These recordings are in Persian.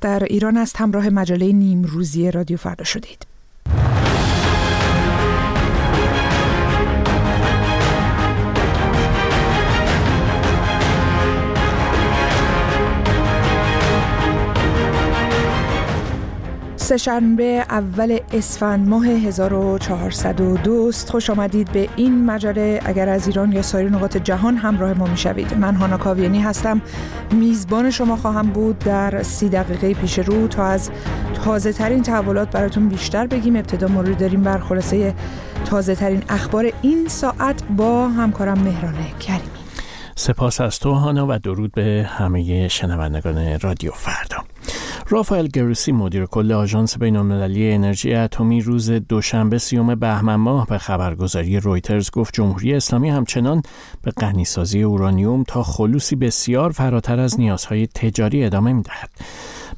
در ایران است. همراه مجله نیمروزی رادیو فردا شدید. سهشنبه اول اسفند ماه 1402 است. خوش آمدید به این مجله. اگر از ایران یا سایر نقاط جهان همراه ما می‌شوید. من هانا کاویانی هستم. میزبان شما خواهم بود در سی دقیقه پیش رو. تا از تازه ترین تحولات براتون بیشتر بگیم. ابتدا مرور داریم بر خلاصه تازه ترین اخبار این ساعت با همکارم مهرانه کریمی. سپاس از تو هانا و درود به همه شنوندگان رادیو فردا. رافائل گروسی مدیر کل آژانس بین‌المللی انرژی اتمی روز دوشنبه سیوم بهمن ماه به خبرگزاری رویترز گفت جمهوری اسلامی همچنان به غنیسازی اورانیوم تا خلوصی بسیار فراتر از نیازهای تجاری ادامه می‌دهد.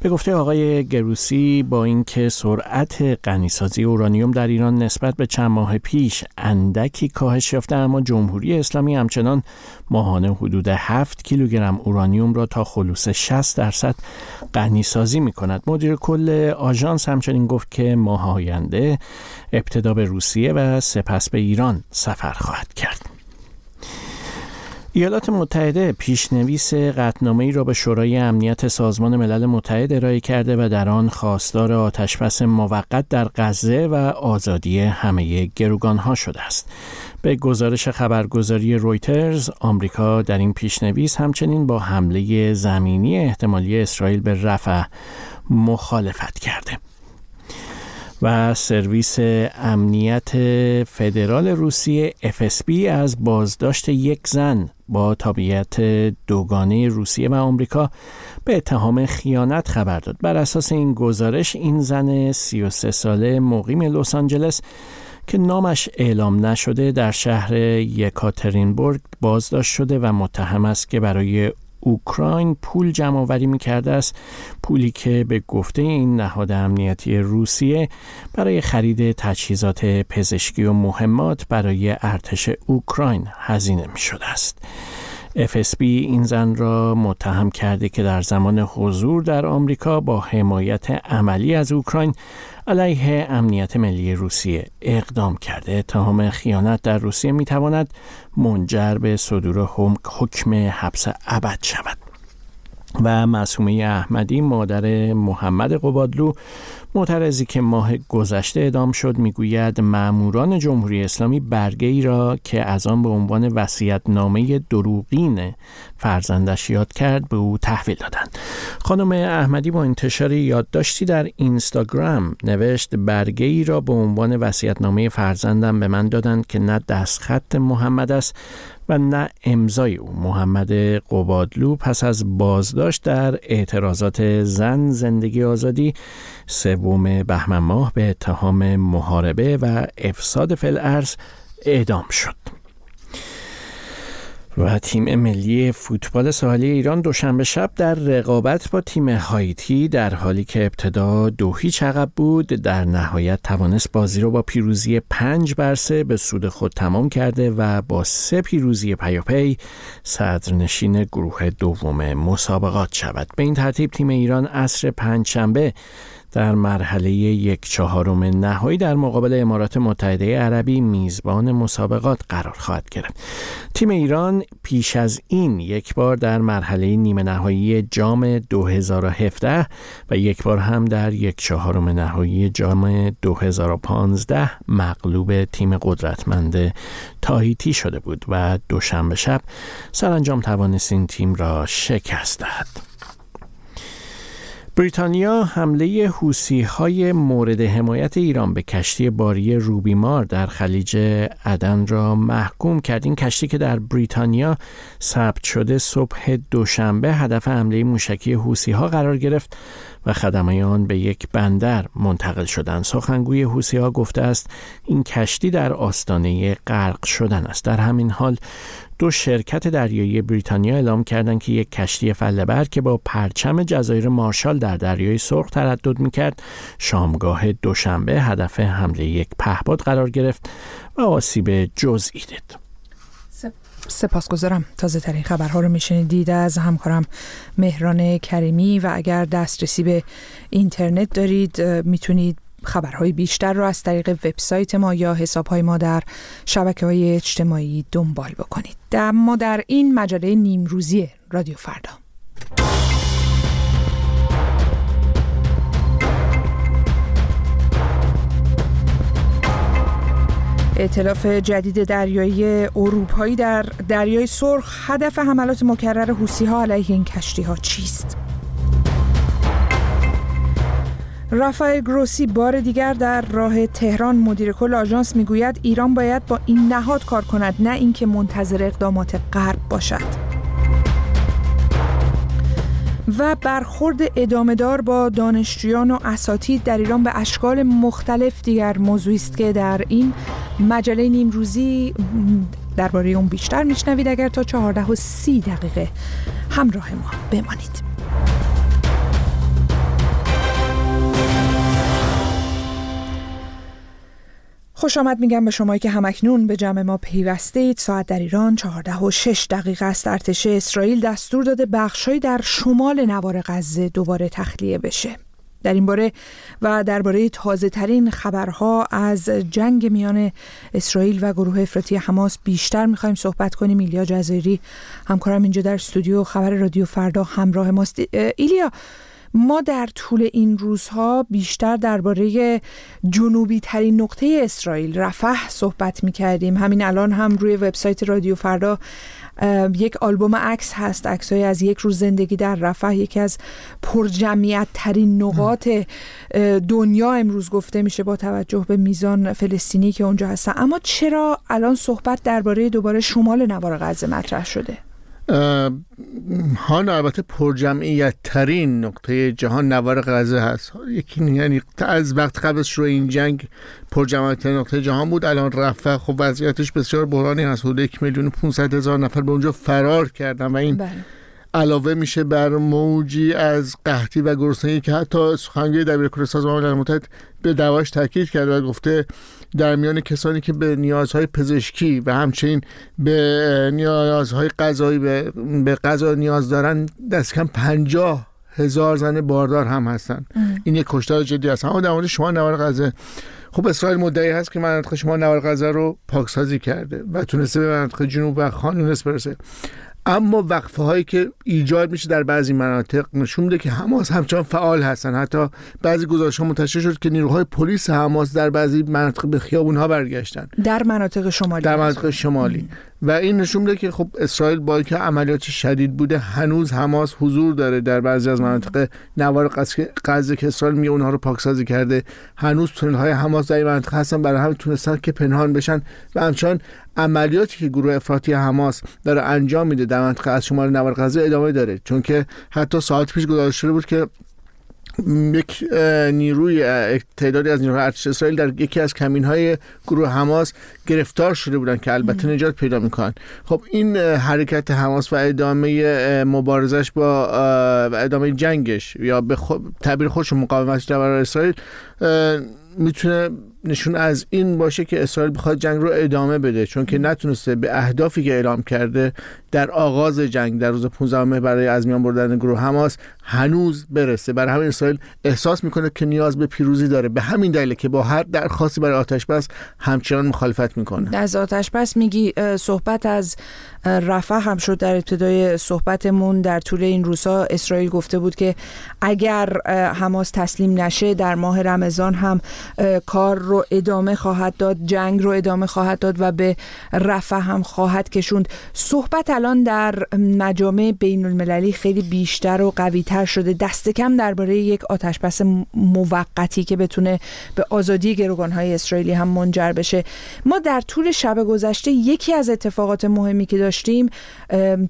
به گفته آقای گروسی با اینکه سرعت غنیسازی اورانیوم در ایران نسبت به چند ماه پیش اندکی کاهش یافته اما جمهوری اسلامی همچنان ماهانه حدود 7 کیلوگرم اورانیوم را تا خلوص 60 درصد غنیسازی می کند مدیر کل آژانس همچنین گفت که ماه آینده ابتدا به روسیه و سپس به ایران سفر خواهد کرد. ایالات متحده پیشنویس قطنامه را به شورای امنیت سازمان ملل متحد ارائه کرده و در آن خواستار آتشبس موقت در غزه و آزادی همه گروگان ها شده است. به گزارش خبرگزاری رویترز آمریکا در این پیشنویس همچنین با حمله زمینی احتمالی اسرائیل به رفح مخالفت کرده. و سرویس امنیت فدرال روسیه FSB از بازداشت یک زن با تابعیت دوگانه روسیه و آمریکا به اتهام خیانت خبر داد. بر اساس این گزارش این زن 33 ساله مقیم لس آنجلس که نامش اعلام نشده در شهر یکاترینبورگ بازداشت شده و متهم است که برای اوکراین پول جمع آوری می کرده است. پولی که به گفته این نهاد امنیتی روسیه برای خرید تجهیزات پزشکی و مهمات برای ارتش اوکراین هزینه می شده است FSB این زن را متهم کرده که در زمان حضور در آمریکا با حمایت عملی از اوکراین علیه امنیت ملی روسیه اقدام کرده. اتهام خیانت در روسیه می تواند منجر به صدور حکم حبس ابد شود. و معصومه احمدی مادر محمد قبادلو معترضی که ماه گذشته ادام شد می‌گوید ماموران جمهوری اسلامی برگه ای را که از آن به عنوان وسیعت نامه دروغین فرزندش یاد کرد به او تحویل دادند. خانم احمدی با انتشار یادداشتی در اینستاگرام نوشت برگه ای را به عنوان وسیعت نامه فرزندم به من دادند که نه دستخط محمد است و نه امضای او. محمد قبادلو پس از بازداشت در اعتراضات زن زندگی آزادی سوم بهمن ماه به اتهام محاربه و افساد فلعرز اعدام شد. و تیم ملی فوتبال ساحلی ایران دوشنبه شب در رقابت با تیم هایتی در حالی که ابتدا دو هیچ عقب بود در نهایت توانست بازی را با پیروزی پنج بر سه به سود خود تمام کرده و با سه پیروزی پیاپی صدرنشین گروه دوم مسابقات شود. به این ترتیب تیم ایران عصر پنجشنبه در مرحله یک چهارم نهایی در مقابل امارات متحده عربی میزبان مسابقات قرار خواهد گرفت. تیم ایران پیش از این یک بار در مرحله نیمه نهایی جام 2017 و یک بار هم در یک چهارم نهایی جام 2015 مغلوب تیم قدرتمند تاهیتی شده بود و دوشنبه شب سرانجام توانست این تیم را شکست دهد. بریتانیا حمله حوسی های مورد حمایت ایران به کشتی باری روبیمار در خلیج عدن را محکوم کرد. این کشتی که در بریتانیا ثبت شده صبح دوشنبه هدف حمله موشکی حوسی ها قرار گرفت و خدمه آن به یک بندر منتقل شدند. سخنگوی حوسی ها گفته است این کشتی در آستانه غرق شدن است. در همین حال دو شرکت دریایی بریتانیا اعلام کردند که یک کشتی فلبر که با پرچم جزایر مارشال در دریای سرخ تردد می‌کرد شامگاه دوشنبه هدف حمله یک پهپاد قرار گرفت و آسیب جزئی دید. سپاسگزارم. تازه ترین خبرها رو میشنیدید. از همکارم مهران کریمی و اگر دسترسی به اینترنت دارید می‌تونید خبرهای بیشتر رو از طریق وبسایت ما یا حسابهای ما در شبکه های اجتماعی دنبال بکنید. ما در این مجله نیمروزی رادیو فردا اطلاف جدید دریایی اروپایی در دریای سرخ هدف حملات مکرر حوسی ها علیه این کشتی ها چیست؟ رافائل گروسی بار دیگر در راه تهران مدیر کل آژانس می‌گوید ایران باید با این نهاد کار کند نه اینکه منتظر اقدامات غرب باشد. و برخورد ادامهدار با دانشجویان و اساتید در ایران به اشکال مختلف دیگر موضوعی است که در این مجله نیمروزی درباره اون بیشتر میشنوید. اگر تا چهارده و سی دقیقه همراه ما بمانید. خوش آمد میگم به شمایی که همکنون به جمع ما پیوسته اید ساعت در ایران 14 و 6 دقیقه است. ارتش اسرائیل دستور داده بخشهایی در شمال نوار غزه دوباره تخلیه بشه. در این باره و درباره تازه ترین خبرها از جنگ میان اسرائیل و گروه افراطی حماس بیشتر می‌خوایم صحبت کنیم. ایلیا جزایری همکارم اینجا در استودیو خبر رادیو فردا همراه ماست. ایلیا ما در طول این روزها بیشتر درباره جنوبی ترین نقطه اسرائیل رفح صحبت می کردیم همین الان هم روی وبسایت رادیو فردا یک آلبوم عکس هست. عکسای از یک روز زندگی در رفح. یکی از پرجمعیت ترین نقاط دنیا امروز گفته میشه با توجه به میزان فلسطینی که اونجا هستن. اما چرا الان صحبت درباره دوباره شمال نوار غزه مطرح شده؟ هان البته پرجمعیت ترین نقطه جهان نوار غزه هست. یکی یعنی از وقت قبل از شروع این جنگ پرجمعیت ترین نقطه جهان بود. الان رفع خب وضعیتش بسیار بحرانی هست. حدود یک میلیون 500 هزار نفر به اونجا فرار کردن و این بله. علاوه میشه بر موجی از قحطی و گرسنگی که حتی سخنگوی دبیر سازمان ملل متحد به دواش تاکید کرده و گفته در میان کسانی که به نیازهای پزشکی و همچنین به نیازهای غذایی به, غذا نیاز دارن دست کم پنجاه هزار زن باردار هم هستن. این یک کشتار جدی است. اما در مورد شما نوار غزه. خب اسرائیل مدعی هست که مناطق شما نوار غزه رو پاکسازی کرده و تونسته به مناطق جنوب و خان برسه. اما وقفه هایی که ایجاد میشه در بعضی مناطق نشون میده که حماس همچنان فعال هستن. حتی بعضی گزارش ها منتشر شد که نیروهای پلیس حماس در بعضی مناطق به خیابون ها برگشتن. در مناطق شمالی. در مناطق شمالی. و این نشون میده که خب اسرائیل با اینکه عملیات شدید بوده هنوز حماس حضور داره در بعضی از مناطق نوار غزه که اسرائیل میگه اونها رو پاکسازی کرده. هنوز تونل های حماس در این مناطق هستن. برای همین تونستن که پنهان بشن و همچنان عملیاتی که گروه افراطی حماس داره انجام میده در منطقه از شمال نوار غزه ادامه داره. چون که حتی ساعت پیش گزارش شده بود که یک نیروی تعدادی از نیروهای ارتش اسرائیل در یکی از کمین های گروه حماس گرفتار شده بودن که البته نجات پیدا می‌کنن. خب این حرکت حماس و ادامه مبارزش با ادامه جنگش یا به تعبیر خودش مقاومتش در برای اسرائیل می‌تونه نشون از این باشه که اسرائیل بخواد جنگ رو ادامه بده چون که نتونسته به اهدافی که اعلام کرده در آغاز جنگ در روز 15 مه برای از میان بردن گروه حماس هنوز برسه. برای همین اسرائیل احساس می‌کنه که نیاز به پیروزی داره. به همین دلیل که با هر درخواستی برای آتش بس همچنان مخالفت می‌کنه. از آتش بس میگی صحبت از رفع. هم شد در ابتدای صحبتمون در طول این روزها اسرائیل گفته بود که اگر حماس تسلیم نشه در ماه رمضان هم کار رو ادامه خواهد داد جنگ رو ادامه خواهد داد و به رفع هم خواهد کشوند. صحبت الان در مجامع بین المللی خیلی بیشتر و قویتر شده. دست کم درباره یک آتشبس موقتی که بتونه به آزادی گروگانهای اسرائیلی هم منجر بشه. ما در طول شب گذشته یکی از اتفاقات مهمی که داشتیم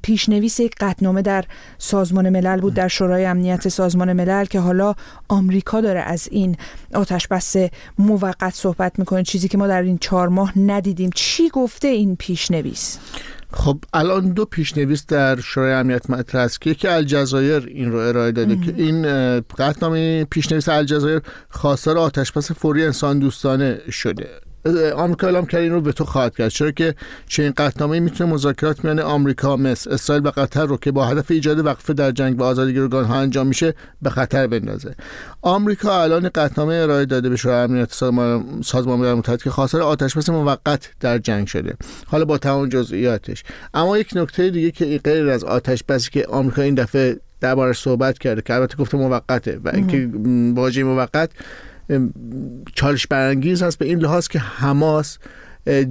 پیشنویس یک قطنامه در سازمان ملل بود در شورای امنیت سازمان ملل که حالا آمریکا داره از این آتشبس موقت صحبت می‌کنه. چیزی که ما در این چهار ماه ندیدیم. چی گفته این پیشنویس؟ خب الان دو پیشنویس در شورای امنیت مطرح است. که یکی الجزایر این رو ارائه داده که این قطعنامه پیشنویس الجزایر خواستار آتشبس فوری انسان دوستانه شده. آمریکا اعلام کرد این رو به تو خواهد کرد چرا که چنین قطعنامه می‌تونه مذاکرات میان آمریکا مصر اسرائیل و قطر رو که با هدف ایجاد وقفه در جنگ و آزادی گروگان ها انجام میشه به خطر بندازه. آمریکا الان قطعنامه ارائه داده به شورای امنیت سازمان ملل متحد که خواستار آتشبس موقت در جنگ شده. حالا با تمام جزئیاتش. اما یک نکته دیگه که غیر از آتشبسی که آمریکا این دفعه دربارش صحبت کرده که البته گفته موقته و اینکه واژه موقت چالش برانگیز هست به این لحاظ که حماس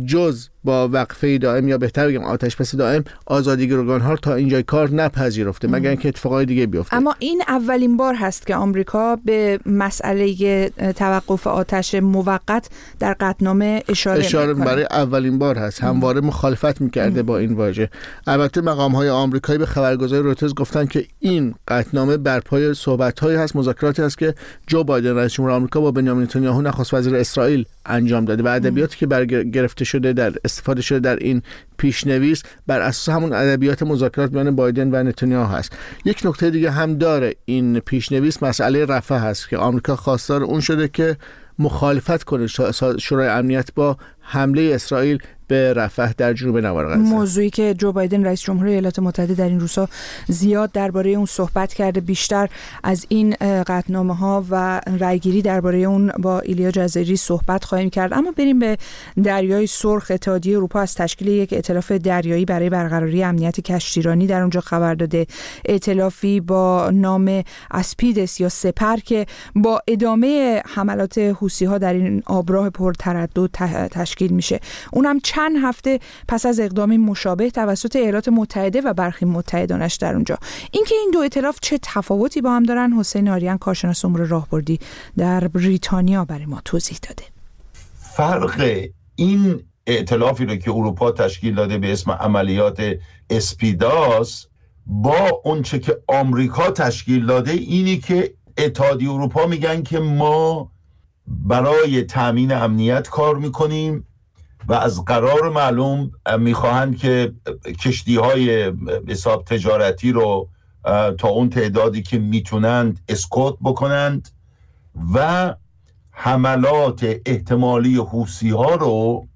جز با وقفه دائم یا بهتر بگم آتش پس دائم آزادی گروگان ها تا اینجای کار نپذیرفته. مگر اینکه اتفاقای دیگه بیفته. اما این اولین بار هست که آمریکا به مسئله توقف آتش موقت در قطنامه اشاره اشاره برای اولین بار هست. همواره مخالفت می‌کرده با این واژه. البته مقام های آمریکایی به خبرگزاری رویترز گفتن که این قطنامه بر پای صحبت هایی هست مذاکراتی هست که جو بایدن رئیس جمهور آمریکا با بنیامین نتانیاهو نخست وزیر اسرائیل انجام داده و ادبیاتی که برگرفته شده در استفاده شده در این پیشنویس بر اساس همون ادبیات مذاکرات میان بایدن و نتانیاهو هست. یک نکته دیگه هم داره این پیشنویس مسئله رفع هست که آمریکا خواستار اون شده که مخالفت کنه. شورای امنیت با حمله اسرائیل به رفح در جنوب نوار غزه. موضوعی که جو بایدن رئیس جمهور ایالات متحده در این روزها زیاد درباره اون صحبت کرده بیشتر از این قطنامه ها و رایگیری درباره اون با ایلیا جزیری صحبت خواهیم کرد. اما بریم به دریای سرخ اتحادیه اروپا از تشکیل یک ائتلاف دریایی برای برقراری امنیت کشتیرانی. در اونجا خبر داده ائتلافی با نام اسپیدس یا سپر که با ادامه حملات حوسی ها در این آبراه پرتردد تشکیل میشه. اونم چند هفته پس از اقدامی مشابه توسط ایالات متحده و برخی متحدانش در اونجا. اینکه این دو ائتلاف چه تفاوتی با هم دارن حسین آریان کارشناس امور راهبردی در بریتانیا برای ما توضیح داده. فرق این ائتلافی رو که اروپا تشکیل داده به اسم عملیات اسپیداس با اونچه که آمریکا تشکیل داده اینی که اتحادیه اروپا میگن که ما برای تامین امنیت کار می‌کنیم. و از قرار معلوم می‌خواهند که کشتی های حساب تجارتی رو تا اون تعدادی که می‌تونند اسکوت بکنند و حملات احتمالی حوسی ها رو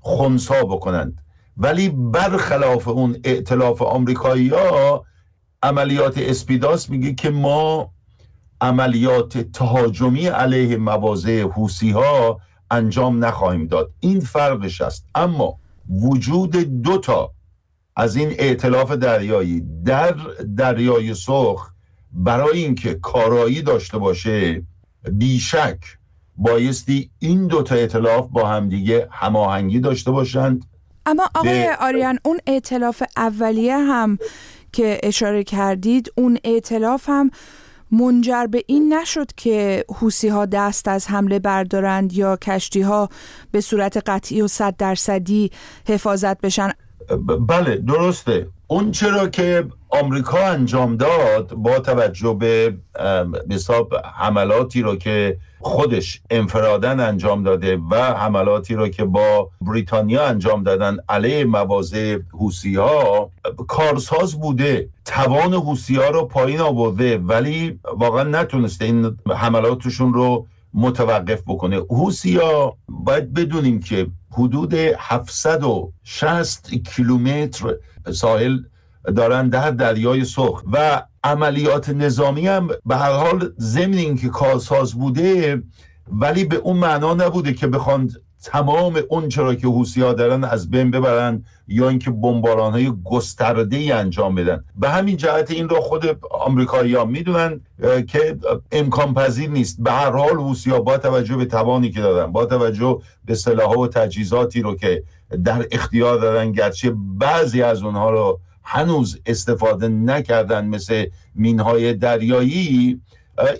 خونسا بکنند. ولی برخلاف اون ائتلاف آمریکایی ها عملیات اسپیداس میگه که ما عملیات تهاجمی علیه مواضع حوسی ها انجام نخواهیم داد. این فرقش است. اما وجود دو تا از این ائتلاف دریایی در دریای سرخ برای اینکه کارایی داشته باشه بیشک بایستی این دو تا ائتلاف با همدیگه هماهنگی داشته باشند. اما آقای آریان اون ائتلاف اولیه هم که اشاره کردید اون ائتلاف هم منجر به این نشد که حوسی ها دست از حمله بردارند یا کشتی ها به صورت قطعی و صد درصدی حفاظت بشن؟ بله درسته. اون چرا که آمریکا انجام داد با توجه به حساب حملاتی رو که خودش انفرادن انجام داده و حملاتی رو که با بریتانیا انجام دادن علیه مواضع حوسی ها کارساز بوده. توان حوسی ها رو پایین آورده ولی واقعا نتونسته این حملاتشون رو متوقف بکنه. حوسی باید بدونیم که حدود 760 کیلومتر ساحل دارن در دریای سرخ و عملیات نظامی هم به هر حال ضمن اینکه کارساز بوده ولی به اون معنا نبوده که بخوان تمام اون چرا که حوسی دارن از بین ببرن یا اینکه بمباران های گسترده ای انجام بدن. به همین جهت این رو خود آمریکایی ها می‌دونن که امکان پذیر نیست. به هر حال حوسی با توجه به توانی که دادن با توجه به سلاح و تجهیزاتی رو که در اختیار دارن گرچه بعضی از اونها رو هنوز استفاده نکردن مثل مینهای دریایی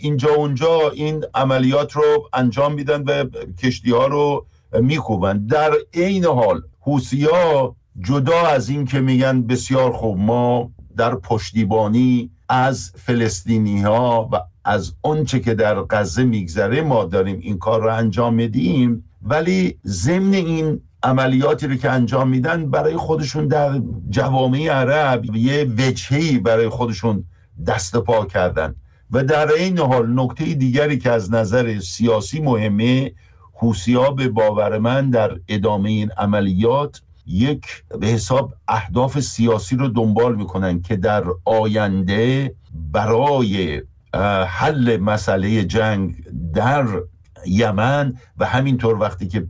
اینجا اونجا این عملیات رو انجام میدن و کشتی ها رو میخوبن در عین حال ها جدا از این که میگن بسیار خوب ما در پشتیبانی از فلسطینی ها و از آنچه که در غزه میگذره ما داریم این کار رو انجام میدیم. ولی ضمن این عملیاتی رو که انجام میدن برای خودشون در جوامع عرب یه وجهی برای خودشون دست پا کردن. و در این حال نکته دیگری که از نظر سیاسی مهمه حوسیا به باور من در ادامه این عملیات یک به حساب اهداف سیاسی رو دنبال می‌کنن که در آینده برای حل مسئله جنگ در یمن و همینطور وقتی که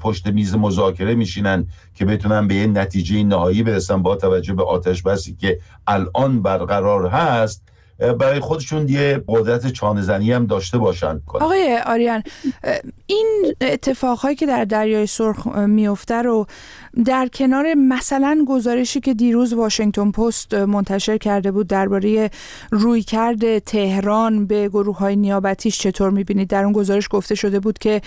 پشت میز مذاکره میشینن که بتونن به یه نتیجه نهایی برسن با توجه به آتش بسی که الان برقرار هست برای خودشون یه قدرت چانزنی هم داشته باشن. آقای آریان این اتفاقهایی که در دریای سرخ میفته رو در کنار مثلا گزارشی که دیروز واشنگتن پست منتشر کرده بود درباره رویکرد تهران به گروه های نیابتیش چطور می‌بینید؟ در اون گزارش گفته شده بود که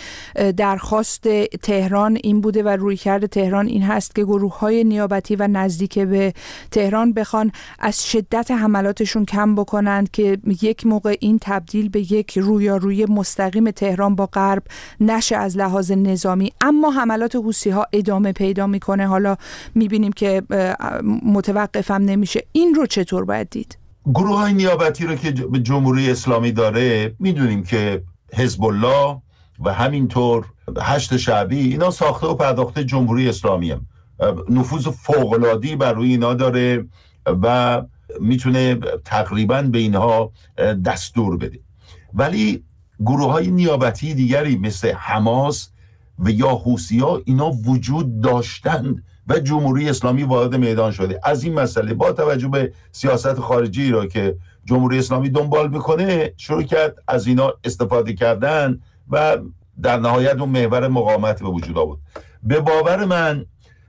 درخواست تهران این بوده و رویکرد تهران این هست که گروه های نیابتی و نزدیک به تهران بخوان از شدت حملاتشون کم بکنند که یک موقع این تبدیل به یک رویارویی مستقیم تهران با غرب نشه از لحاظ نظامی اما حملات حوسی ها ادامه پیدا می‌کنه. حالا می‌بینیم که متوقفم نمیشه. این رو چطور باید دید؟ گروه های نیابتی رو که جمهوری اسلامی داره می‌دونیم که حزب الله و همینطور هشت شعبی اینا ساخته و پرداخته جمهوری اسلامی هم. نفوذ فوقلادی بر روی اینا داره و می‌تونه تقریبا به اینها دستور بده. ولی گروه های نیابتی دیگری مثل حماس و یا ها اینا وجود داشتند و جمهوری اسلامی وارد میدان شده. از این مسئله با توجه به سیاست خارجی را که جمهوری اسلامی دنبال می‌کنه شروع کرد از اینا استفاده کردن و در نهایت اون محور مقاومت به وجود آورد. به باور من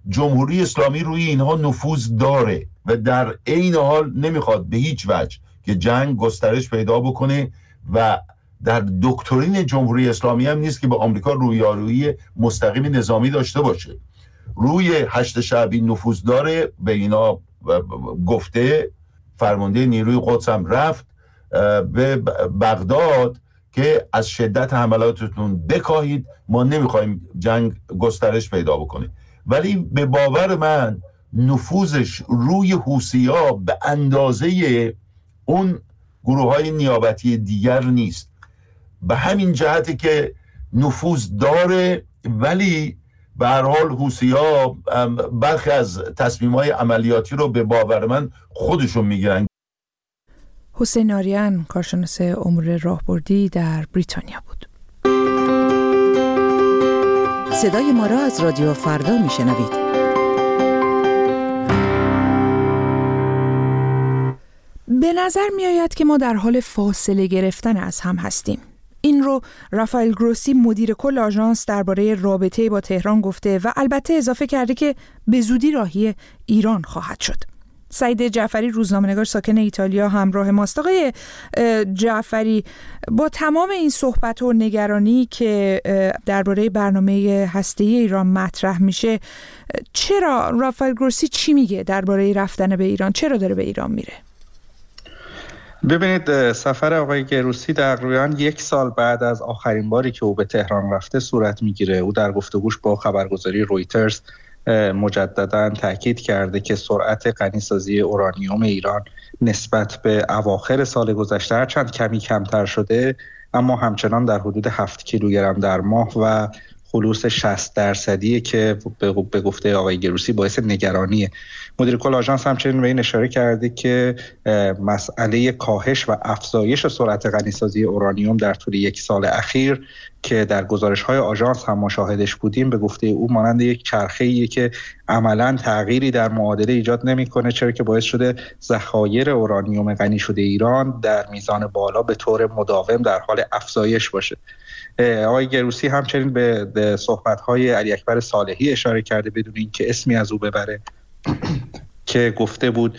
جمهوری اسلامی روی اینها نفوذ داره. و در عین حال نمی‌خواد به هیچ وجه که جنگ گسترش پیدا بکنه و در دکترین جمهوری اسلامی هم نیست که به آمریکا رویارویی مستقیم نظامی داشته باشه. روی هشت شعبی نفوذ داره به اینا گفته فرمانده نیروی قدس هم رفت به بغداد که از شدت حملاتتون بکاهید ما نمی‌خوایم جنگ گسترش پیدا بکنه ولی به باور من نفوذش روی حوسیا به اندازه اون گروه های نیابتی دیگر نیست. به همین جهتی که نفوذ داره ولی به هر حال حوسی ها برخی از تصمیم های عملیاتی رو به باور من خودشون می‌گیرن. حسین آریان کارشناس امور راهبردی در بریتانیا بود. صدای ما را از رادیو فردا میشنوید. به نظر می آید که ما در حال فاصله گرفتن از هم هستیم. این رو رافائل گروسی مدیر کل آژانس درباره رابطه با تهران گفته و البته اضافه کرده که به زودی راهی ایران خواهد شد. سعید جعفری روزنامه‌نگار ساکن ایتالیا همراه ماست. آقای جعفری با تمام این صحبت و نگرانی که درباره برنامه هسته ایران مطرح میشه چرا رافائل گروسی چی میگه درباره رفتن به ایران؟ چرا داره به ایران میره؟ ببینید سفر آقای گروسی تقریبا یک سال بعد از آخرین باری که او به تهران رفته صورت می‌گیره. او در گفتگوش با خبرگزاری رویترز مجددا تاکید کرده که سرعت غنیسازی اورانیوم ایران نسبت به اواخر سال گذشته هرچند کمی کمتر شده اما همچنان در حدود 7 کیلوگرم در ماه و خلوص 60 درصدی که به گفته آقای گروسی باعث نگرانیه. مدیر کل آژانس همچنین به این اشاره کرده که مسئله کاهش و افزایش سرعت غنیسازی اورانیوم در طول یک سال اخیر که در گزارش های آژانس هم مشاهدش بودیم به گفته او مانند یک چرخه که عملا تغییری در معادله ایجاد نمی‌کنه چرا که باعث شده ذخایر اورانیوم غنی شده ایران در میزان بالا به طور مداوم در حال افزایش باشه. آقای گروسی همچنین به صحبت های علی اکبر صالحی اشاره کرده بدون اینکه اسمی از او ببره که گفته بود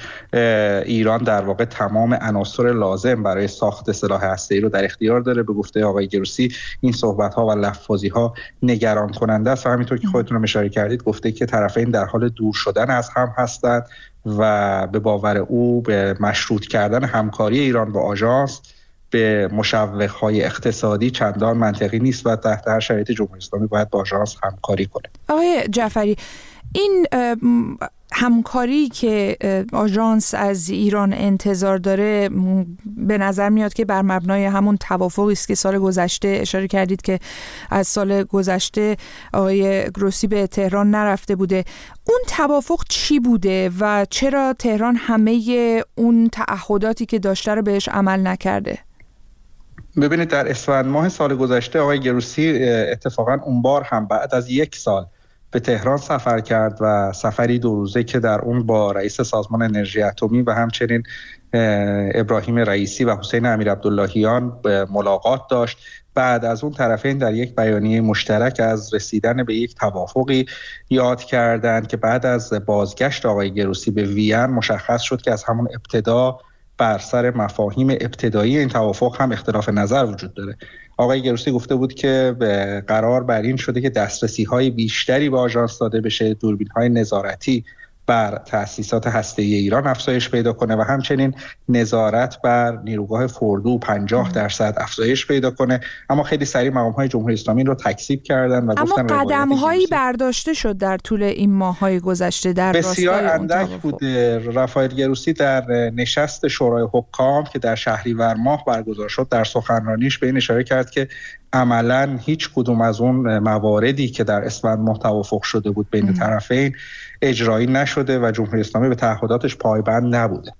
ایران در واقع تمام عناصر لازم برای ساخت سلاح هسته‌ای رو در اختیار داره. به گفته آقای گروسی این صحبت ها و لفاظی ها نگران کننده است. و همینطور که خودتون اشاره کردید گفته که طرفین در حال دور شدن از هم هستند و به باور او به مشروط کردن همکاری ایران با آژانس به مشوق های اقتصادی چندان منطقی نیست و تحت هر شرایط جمهوری اسلامی باید با آژانس همکاری کنه. آقای جعفری این همکاری که آژانس از ایران انتظار داره به نظر میاد که بر مبنای همون توافقی است که سال گذشته اشاره کردید که از سال گذشته آقای گروسی به تهران نرفته بوده. اون توافق چی بوده و چرا تهران همه اون تعهداتی که داشته رو بهش عمل نکرده؟ ببینید در اسفند ماه سال گذشته آقای گروسی اتفاقا اون بار هم بعد از یک سال به تهران سفر کرد و سفری دو روزه که در اون با رئیس سازمان انرژی اتمی و همچنین ابراهیم رئیسی و حسین امیر عبداللهیان ملاقات داشت. بعد از اون طرفین در یک بیانیه مشترک از رسیدن به یک توافقی یاد کردند که بعد از بازگشت آقای گروسی به وین مشخص شد که از همون ابتدا بر سر مفاهیم ابتدایی این توافق هم اختلاف نظر وجود داره. آقای گروسی گفته بود که قرار بر این شده که دسترسی های بیشتری به آژانس داده بشه دوربین های نظارتی بر تأسیسات هسته ایران افزایش پیدا کنه و همچنین نظارت بر نیروگاه فردو 50 درصد افزایش پیدا کنه. اما خیلی سریع مقام های جمهوری اسلامی رو تکذیب کردن و اما قدم هایی برداشته شد در طول این ماه های گذشته در بسیار اندک بوده. رافائل گروسی در نشست شورای حکام که در شهریور ماه برگزار شد در سخنرانیش به این اشاره کرد که عملا هیچ کدوم از اون مواردی که در اسفند ماه توافق شده بود بین طرفین اجرایی نشده و جمهوری اسلامی به تعهداتش پایبند نبوده.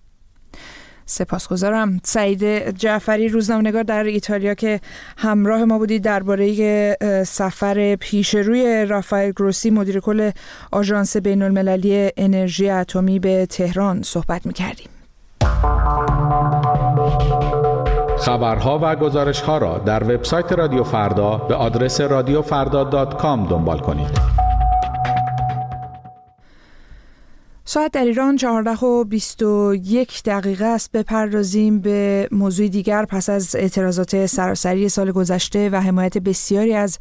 سپاسگزارم. سعید جعفری روزنامه‌نگار در ایتالیا که همراه ما بودید درباره سفر پیش روی رافائل گروسی مدیر کل آژانس بین المللی انرژی اتمی به تهران صحبت می‌کردیم. خبرها و گزارشها را در وبسایت رادیو فردا به آدرس رادیوفردا.com دنبال کنید. ساعت در ایران 14 و 21 دقیقه است بپردازیم به موضوع دیگر پس از اعتراضات سراسری سال گذشته و حمایت بسیاری از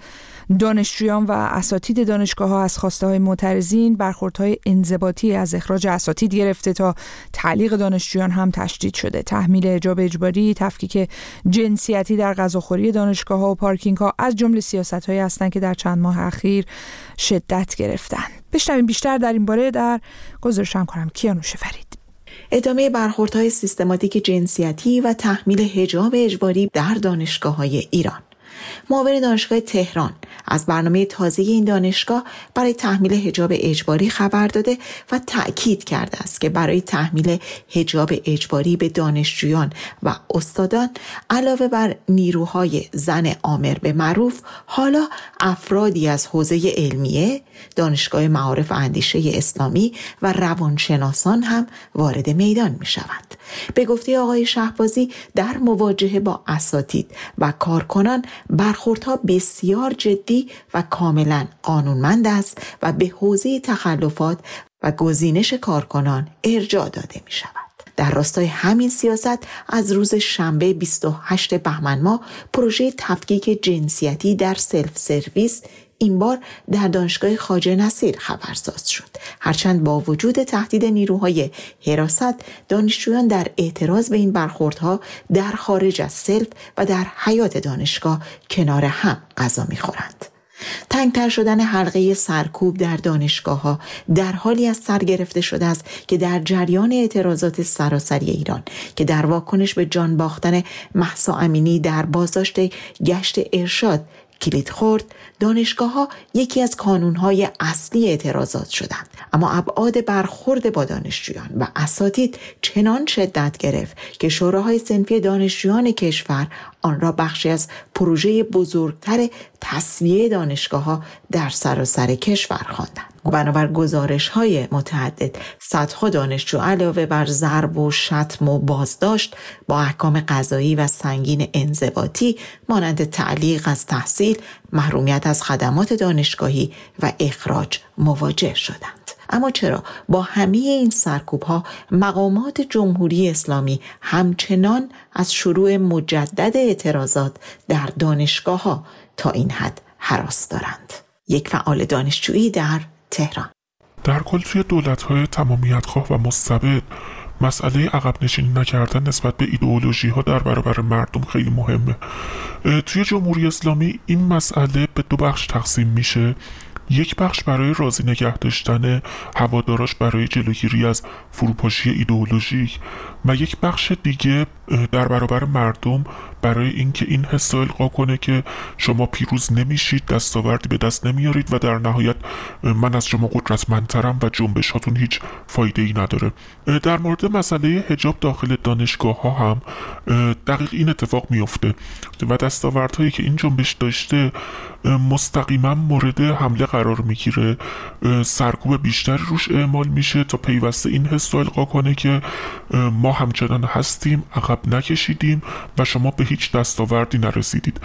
دانشجویان و اساتید دانشگاه ها از خواسته های معترضین های انضباطی از اخراج اساتید گرفته تا تعلیق دانشجویان هم تشدید شده. تحمیل اجاب اجباری تفکیک جنسیتی در غذاخوری دانشگاه ها و پارکینگ ها از جمله سیاست هایی هستند که در چند ماه اخیر شدت گرفتن. بشنویم بیشتر در این باره در گزارشم کنم کیانوش فرید. ادامه برخوردهای سیستماتیک جنسیتی و تحمیل حجاب اجباری در دانشگاه های ایران. معاون دانشگاه تهران از برنامه تازه این دانشگاه برای تحمیل حجاب اجباری خبر داده و تأکید کرده است که برای تحمیل حجاب اجباری به دانشجویان و استادان علاوه بر نیروهای زن آمر به معروف حالا افرادی از حوزه علمیه دانشگاه معارف اندیشه اسلامی و روانشناسان هم وارد میدان می شوند. به گفته آقای شهبازی در مواجهه با اساتید و کارکنان برخوردها بسیار جدی و کاملا قانونمند است و به حوزه تخلفات و گزینش کارکنان ارجاع داده می شود. در راستای همین سیاست از روز شنبه 28 بهمن ماه پروژه تفکیک جنسیتی در سلف سرویس این بار در دانشگاه خاجه نصیر خبرساز شد. هرچند با وجود تهدید نیروهای حراست دانشجویان در اعتراض به این برخوردها در خارج از سلف و در حیات دانشگاه کنار هم غذا می‌خورند. تنگتر شدن حلقه سرکوب در دانشگاه ها در حالی از سر گرفته شده است که در جریان اعتراضات سراسری ایران که در واکنش به جان باختن محسا امینی در بازداشت گشت ارشاد کلید خورد دانشگاه ها یکی از های اصلی اعتراضات شدند. اما ابعاد برخورد با دانشجویان و اساتید چنان شدت گرفت که شوراهای سنفی دانشجویان کشور آن را بخشی از پروژه بزرگتر تصویه دانشگاه ها در سراسر کشور خواندند. بنابر گزارش های متعدد صدها دانشجو علاوه بر ضرب و شتم و بازداشت با احکام قضایی و سنگین انضباطی مانند تعلیق از تحصیل محرومیت از خدمات دانشگاهی و اخراج مواجه شدند. اما چرا با همه این سرکوب ها مقامات جمهوری اسلامی همچنان از شروع مجدد اعتراضات در دانشگاه ها تا این حد حراس دارند؟ یک فعال دانشجویی در تهران. در کل توی دولت های تمامیت خواه و مستبد مسئله عقب نشینی نکردن نسبت به ایدئولوژی ها در برابر مردم خیلی مهمه. توی جمهوری اسلامی این مسئله به دو بخش تقسیم میشه. یک بخش برای راضی نگه داشتن هواداراش برای جلوگیری از فروپاشی ایدئولوژیک و یک بخش دیگه در برابر مردم برای اینکه این حس القا کنه که شما پیروز نمیشید دستاوردی به دست نمیارید و در نهایت من از شما قدرتمندترم و جنبش هاتون هیچ فایده ای نداره. در مورد مسئله هجاب داخل دانشگاه ها هم دقیق این اتفاق میفته و دستاوردهایی که این جنبش داشته مستقیما مورد حمله قرار می‌گیره. سرکوب بیشتری روش اعمال میشه تا پیوسته این حس القا کنه که ما همچنان هستیم نکشیدیم و شما به هیچ دستاوردی نرسیدید.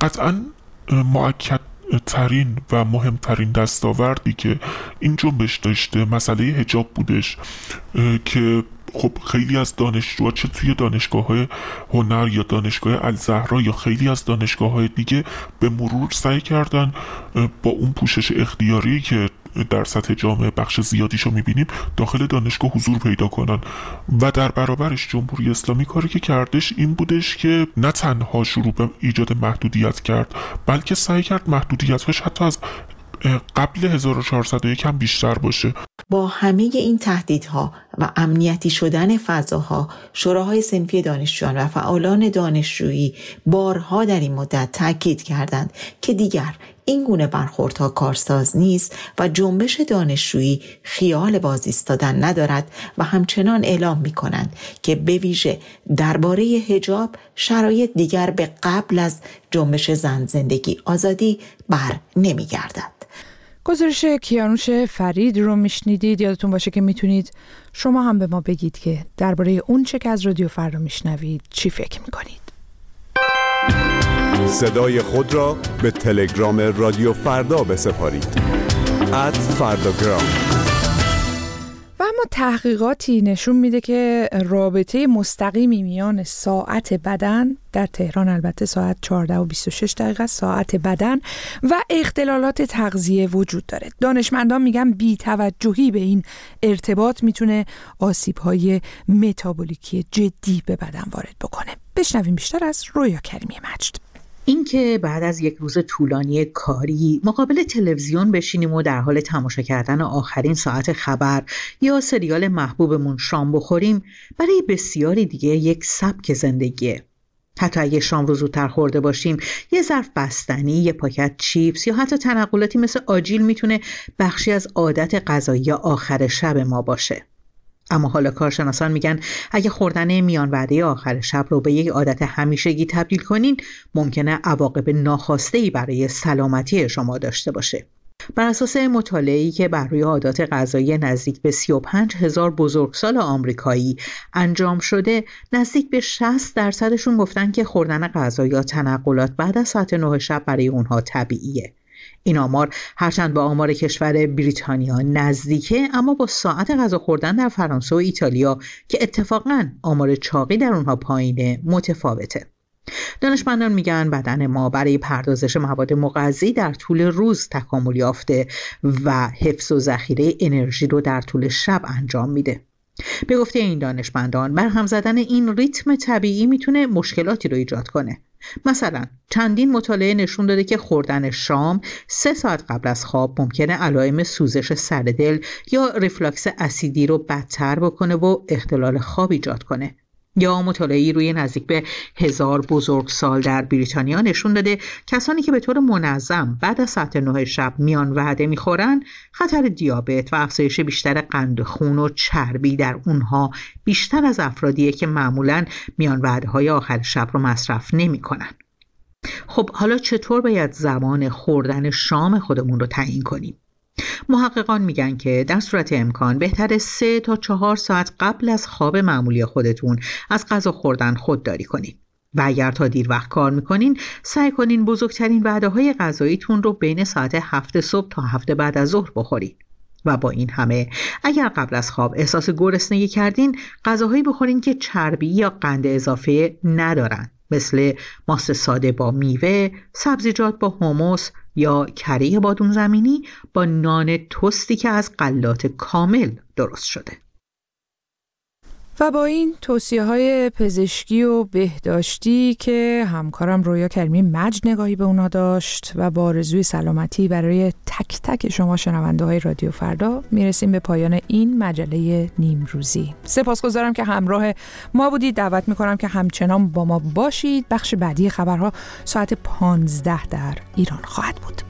قطعا معکد ترین و مهمترین دستاوردی که این جنبش داشته مسئله هجاب بودش که خب خیلی از دانشجوها چه توی دانشگاه های هنر یا دانشگاه الزهرا یا خیلی از دانشگاه های دیگه به مرور سعی کردن با اون پوشش اختیاری که در سطح جامعه بخش زیادیشو می‌بینیم داخل دانشگاه حضور پیدا کنن. و در برابرش جمهوری اسلامی کاری که کردش این بودش که نه تنها شروع به ایجاد محدودیت کرد بلکه سعی کرد محدودیتش حتی از قبل 1401 هم بیشتر باشه. با همه این تهدیدها و امنیتی شدن فضاها شوراهای سنفی دانشجویان و فعالان دانشجویی بارها در این مدت تاکید کردند که دیگر این گونه برخوردها کارساز نیست و جنبش دانشجویی خیال باز ایستادن ندارد و همچنان اعلام می کنند که به ویژه درباره هجاب شرایط دیگر به قبل از جنبش زن زندگی آزادی بر نمی گردد. گزارش کیانوش فرید رو میشنیدید یادتون باشه که می‌تونید شما هم به ما بگید که درباره اون چه که از رادیو فردا میشنوید چی فکر می‌کنید صدای خود را به تلگرام رادیو فردا بسپارید. ات فرداگرام تحقیقاتی نشون میده که رابطه مستقیمی میان ساعت بدن در تهران البته ساعت 14 و 26 دقیقه ساعت بدن و اختلالات تغذیه وجود داره. دانشمندان میگن بی توجهی به این ارتباط می‌تونه آسیب های متابولیکی جدی به بدن وارد بکنه. بشنویم بیشتر از رویا کریمی مجد. اینکه بعد از یک روز طولانی کاری مقابل تلویزیون بشینیم و در حال تماشا کردن آخرین ساعت خبر یا سریال محبوبمون شام بخوریم برای بسیاری دیگه یک سبک زندگیه. حتی اگه شام رو زودتر خورده باشیم یه ظرف بستنی یه پاکت چیپس یا حتی تنقلاتی مثل آجیل می‌تونه بخشی از عادت غذایی آخر شب ما باشه. اما حالا کارشناسان میگن اگه خوردن میان وعده آخر شب رو به یک عادت همیشگی تبدیل کنین ممکنه عواقب ناخواسته برای سلامتی شما داشته باشه. بر اساس مطالعه‌ای که بر روی عادات غذایی نزدیک به 35 هزار بزرگسال آمریکایی انجام شده نزدیک به 60 درصدشون گفتن که خوردن غذا یا تنقلات بعد از ساعت 9 شب برای اونها طبیعیه این آمار هرچند به آمار کشور بریتانیا نزدیکه اما با ساعت غذا خوردن در فرانسه و ایتالیا که اتفاقا آمار چاقی در اونها پایینه متفاوته. دانشمندان میگن بدن ما برای پردازش مواد مغذی در طول روز تکامل یافته و حفظ و ذخیره انرژی رو در طول شب انجام میده. به گفته این دانشمندان برهم زدن این ریتم طبیعی می‌تونه مشکلاتی رو ایجاد کنه. مثلا چندین مطالعه نشون داده که خوردن شام سه ساعت قبل از خواب ممکنه علائم سوزش سر دل یا ریفلاکس اسیدی رو بدتر بکنه و اختلال خواب ایجاد کنه. یا مطالعه روی نزدیک به هزار بزرگ سال در بریتانیا نشون داده کسانی که به طور منظم بعد از ساعت نه شب میان وعده می‌خورن خطر دیابت و افزایش بیشتر قند خون و چربی در اونها بیشتر از افرادیه که معمولا میان وعده های آخر شب رو مصرف نمی‌کنن. خب حالا چطور باید زمان خوردن شام خودمون رو تعیین کنیم؟ محققان میگن که در صورت امکان بهتر سه تا چهار ساعت قبل از خواب معمولی خودتون از غذا خوردن خودداری کنید. و اگر تا دیر وقت کار می‌کنین سعی کنین بزرگترین وعده های غذاییتون رو بین ساعت هفت صبح تا هفت بعد از ظهر بخورید. و با این همه اگر قبل از خواب احساس گرسنگی کردین غذاهایی بخورین که چربی یا قند اضافه ندارن مثل ماست ساده با میوه، سبزیجات با هموس یا کره بادون زمینی با نان توستی که از قلات کامل درست شده. و با این توصیه های پزشکی و بهداشتی که همکارم رویا کریمی مج نگاهی به اونا داشت و با آرزوی سلامتی برای تک تک شما شنونده های رادیو فردا می‌رسیم به پایان این مجله نیم روزی سپاسگزارم که همراه ما بودید. دعوت می‌کنم که همچنان با ما باشید. بخش بعدی خبرها ساعت 15 در ایران خواهد بود.